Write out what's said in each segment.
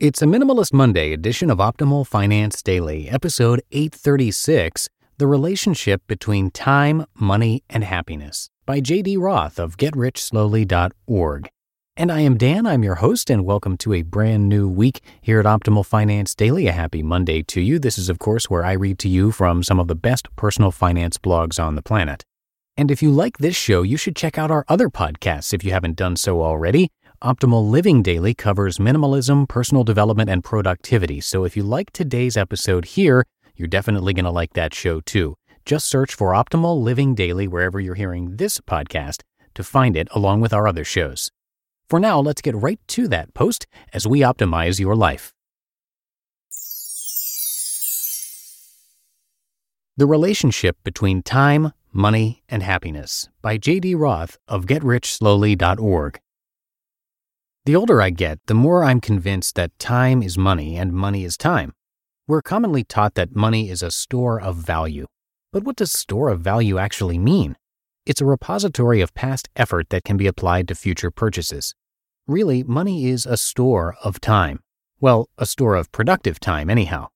It's a Minimalist Monday edition of Optimal Finance Daily, episode 836 The Relationship Between Time, Money, and Happiness by J.D. Roth of GetRichSlowly.org. And I am Dan, I'm your host, and welcome to a brand new week here at Optimal Finance Daily. A happy Monday to you. This is, of course, where I read to you from some of the best personal finance blogs on the planet. And if you like this show, you should check out our other podcasts if you haven't done so already. Optimal Living Daily covers minimalism, personal development, and productivity. So if you like today's episode here, you're definitely going to like that show too. Just search for Optimal Living Daily wherever you're hearing this podcast to find it along with our other shows. For now, let's get right to that post as we optimize your life. The Relationship Between Time, Money, and Happiness by J.D. Roth of GetRichSlowly.org. The older I get, the more I'm convinced that time is money and money is time. We're commonly taught that money is a store of value. But what does store of value actually mean? It's a repository of past effort that can be applied to future purchases. Really, money is a store of time. Well, a store of productive time, anyhow.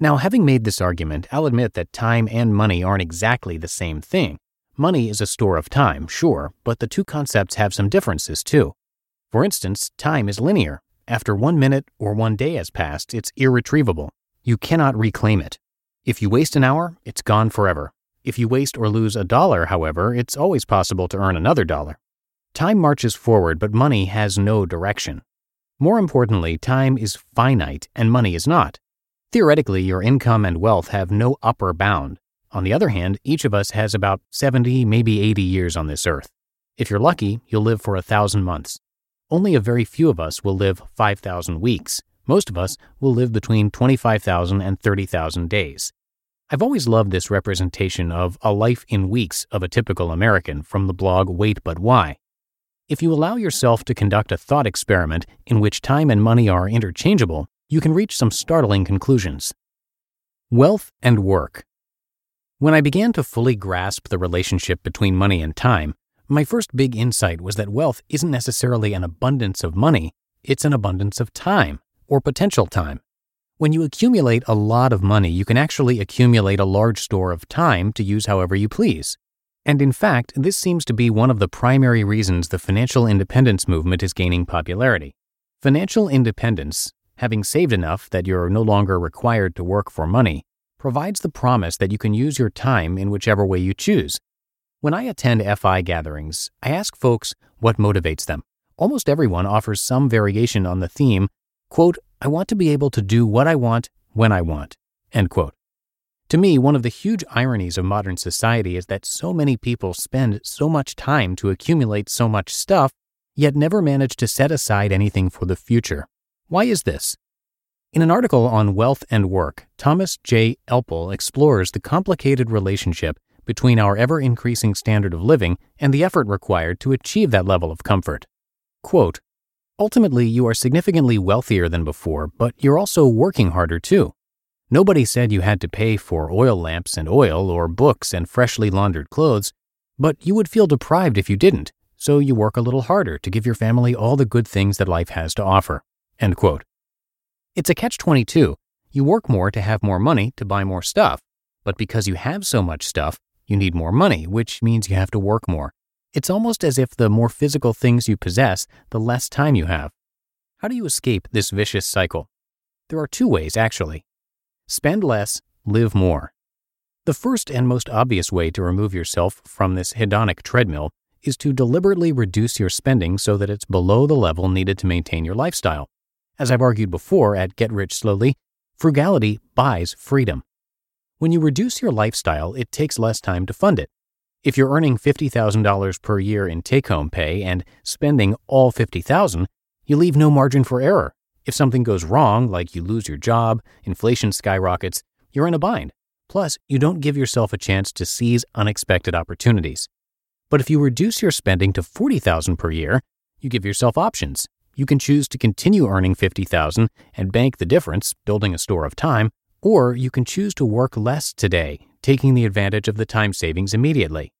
Now, having made this argument, I'll admit that time and money aren't exactly the same thing. Money is a store of time, sure, but the two concepts have some differences too. For instance, time is linear. After one minute or one day has passed, it's irretrievable. You cannot reclaim it. If you waste an hour, it's gone forever. If you waste or lose a dollar, however, it's always possible to earn another dollar. Time marches forward, but money has no direction. More importantly, time is finite and money is not. Theoretically, your income and wealth have no upper bound. On the other hand, each of us has about 70, maybe 80 years on this earth. If you're lucky, you'll live for a thousand months. Only a very few of us will live 5,000 weeks. Most of us will live between 25,000 and 30,000 days. I've always loved this representation of a life in weeks of a typical American from the blog Wait But Why. If you allow yourself to conduct a thought experiment in which time and money are interchangeable, you can reach some startling conclusions. Wealth and work. When I began to fully grasp the relationship between money and time, my first big insight was that wealth isn't necessarily an abundance of money, it's an abundance of time, or potential time. When you accumulate a lot of money, you can actually accumulate a large store of time to use however you please. And in fact, this seems to be one of the primary reasons the financial independence movement is gaining popularity. Financial independence, having saved enough that you're no longer required to work for money, provides the promise that you can use your time in whichever way you choose, when I attend FI gatherings, I ask folks what motivates them. Almost everyone offers some variation on the theme, quote, I want to be able to do what I want when I want, end quote. To me, one of the huge ironies of modern society is that so many people spend so much time to accumulate so much stuff, yet never manage to set aside anything for the future. Why is this? In an article on wealth and work, Thomas J. Elpel explores the complicated relationship between our ever increasing standard of living and the effort required to achieve that level of comfort. Quote, Ultimately, you are significantly wealthier than before, but you're also working harder too. Nobody said you had to pay for oil lamps and oil or books and freshly laundered clothes, but you would feel deprived if you didn't, so you work a little harder to give your family all the good things that life has to offer. End quote. It's a catch 22. You work more to have more money to buy more stuff, But because you have so much stuff, you need more money, which means you have to work more. It's almost as if the more physical things you possess, the less time you have. How do you escape this vicious cycle? There are two ways, actually. Spend less, live more. The first and most obvious way to remove yourself from this hedonic treadmill is to deliberately reduce your spending so that it's below the level needed to maintain your lifestyle. As I've argued before at Get Rich Slowly, frugality buys freedom. When you reduce your lifestyle, it takes less time to fund it. If you're earning $50,000 per year in take home pay and spending all $50,000, you leave no margin for error. If something goes wrong, like you lose your job, inflation skyrockets, you're in a bind. Plus, you don't give yourself a chance to seize unexpected opportunities. But if you reduce your spending to 40,000 per year, you give yourself options. You can choose to continue earning 50,000 and bank the difference, building a store of time, or you can choose to work less today, taking the advantage of the time savings immediately.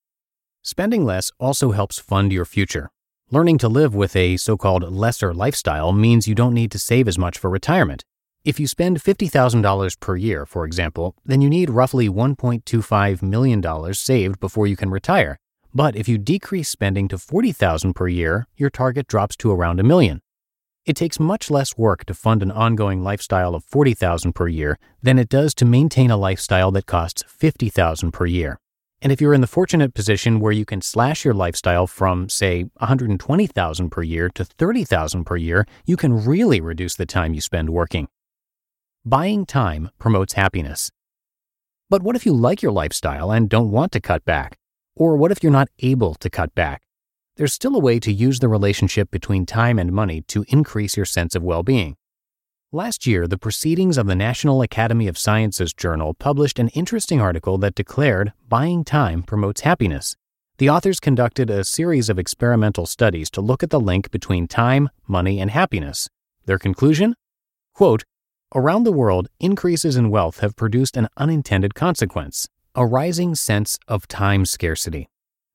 Spending less also helps fund your future. Learning to live with a so called lesser lifestyle means you don't need to save as much for retirement. If you spend $50,000 per year, for example, then you need roughly $1.25 million saved before you can retire. But if you decrease spending to $40,000 per year, your target drops to around a million. It takes much less work to fund an ongoing lifestyle of 40,000 per year than it does to maintain a lifestyle that costs 50,000 per year. And if you're in the fortunate position where you can slash your lifestyle from say 120,000 per year to 30,000 per year, you can really reduce the time you spend working. Buying time promotes happiness. But what if you like your lifestyle and don't want to cut back? Or what if you're not able to cut back? There's still a way to use the relationship between time and money to increase your sense of well being. Last year, the Proceedings of the National Academy of Sciences Journal published an interesting article that declared buying time promotes happiness. The authors conducted a series of experimental studies to look at the link between time, money, and happiness. Their conclusion? Quote, Around the world, increases in wealth have produced an unintended consequence a rising sense of time scarcity.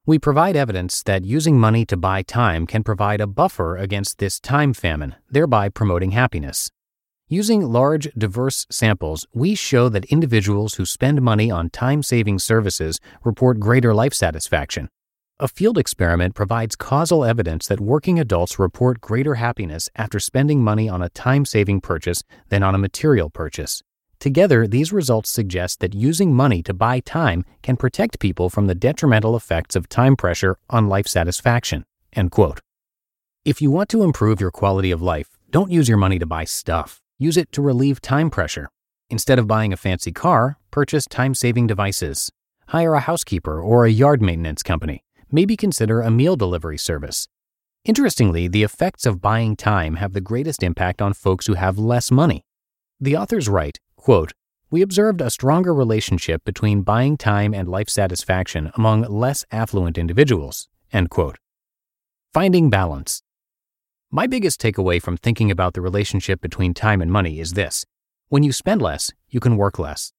We provide evidence that using money to buy time can provide a buffer against this time famine, thereby promoting happiness. Using large, diverse samples, we show that individuals who spend money on time saving services report greater life satisfaction. A field experiment provides causal evidence that working adults report greater happiness after spending money on a time saving purchase than on a material purchase. Together, these results suggest that using money to buy time can protect people from the detrimental effects of time pressure on life satisfaction. End quote. If you want to improve your quality of life, don't use your money to buy stuff. Use it to relieve time pressure. Instead of buying a fancy car, purchase time saving devices. Hire a housekeeper or a yard maintenance company. Maybe consider a meal delivery service. Interestingly, the effects of buying time have the greatest impact on folks who have less money. The authors write Quote, we observed a stronger relationship between buying time and life satisfaction among less affluent individuals. End quote. Finding balance. My biggest takeaway from thinking about the relationship between time and money is this when you spend less, you can work less.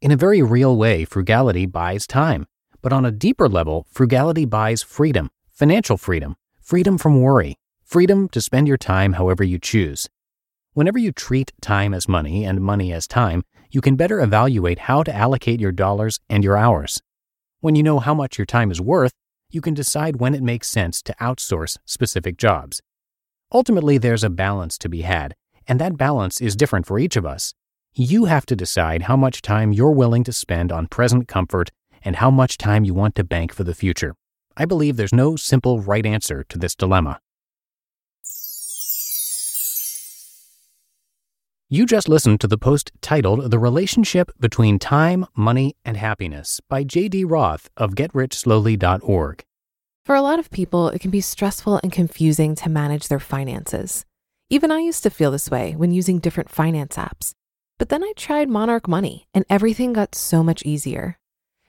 In a very real way, frugality buys time. But on a deeper level, frugality buys freedom, financial freedom, freedom from worry, freedom to spend your time however you choose. Whenever you treat time as money and money as time, you can better evaluate how to allocate your dollars and your hours. When you know how much your time is worth, you can decide when it makes sense to outsource specific jobs. Ultimately, there's a balance to be had, and that balance is different for each of us. You have to decide how much time you're willing to spend on present comfort and how much time you want to bank for the future. I believe there's no simple right answer to this dilemma. You just listened to the post titled The Relationship Between Time, Money, and Happiness by J.D. Roth of GetRichSlowly.org. For a lot of people, it can be stressful and confusing to manage their finances. Even I used to feel this way when using different finance apps. But then I tried Monarch Money and everything got so much easier.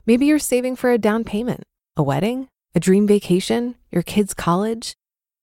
Maybe you're saving for a down payment, a wedding, a dream vacation, your kids' college.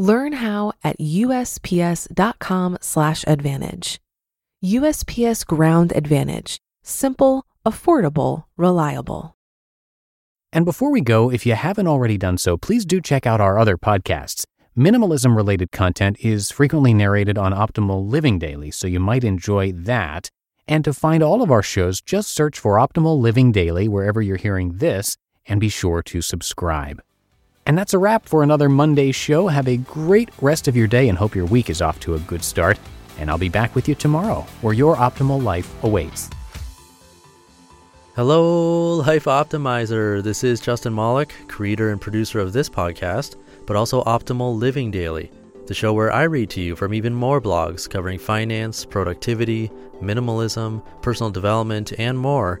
Learn how at USPS.com/slash advantage. USPS Ground Advantage. Simple, affordable, reliable. And before we go, if you haven't already done so, please do check out our other podcasts. Minimalism related content is frequently narrated on Optimal Living Daily, so you might enjoy that. And to find all of our shows, just search for Optimal Living Daily wherever you're hearing this and be sure to subscribe. And that's a wrap for another Monday show. Have a great rest of your day and hope your week is off to a good start. And I'll be back with you tomorrow where your optimal life awaits. Hello, Life Optimizer. This is Justin Malik, creator and producer of this podcast, but also Optimal Living Daily, the show where I read to you from even more blogs covering finance, productivity, minimalism, personal development, and more